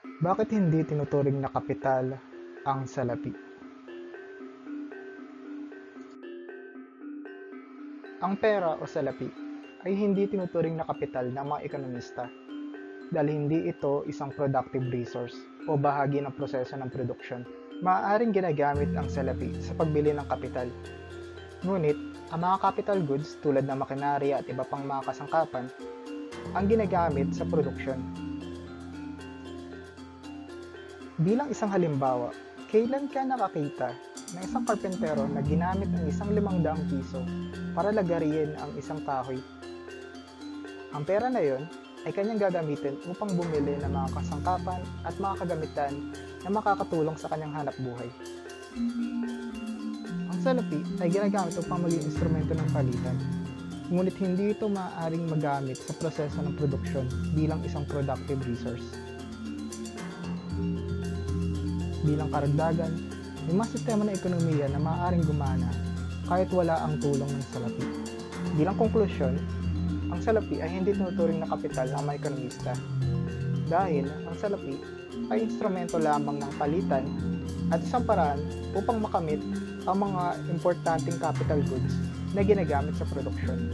Bakit hindi tinuturing na kapital ang salapi? Ang pera o salapi ay hindi tinuturing na kapital ng mga ekonomista dahil hindi ito isang productive resource o bahagi ng proseso ng produksyon. Maaaring ginagamit ang salapi sa pagbili ng kapital. Ngunit, ang mga capital goods tulad ng makinarya at iba pang mga kasangkapan ang ginagamit sa produksyon. Bilang isang halimbawa, kailan ka nakakita ng isang karpentero na ginamit ang isang limang daang piso para lagariin ang isang kahoy? Ang pera na yon ay kanyang gagamitin upang bumili ng mga kasangkapan at mga kagamitan na makakatulong sa kanyang hanap buhay. Ang salapi ay ginagamit upang maging instrumento ng palitan, ngunit hindi ito maaaring magamit sa proseso ng produksyon bilang isang productive resource. Bilang karagdagan, may mga sistema ng ekonomiya na maaaring gumana kahit wala ang tulong ng salapi. Bilang konklusyon, ang salapi ay hindi tinuturing na kapital ng mga ekonomista dahil ang salapi ay instrumento lamang ng palitan at isang paraan upang makamit ang mga importanteng capital goods na ginagamit sa produksyon.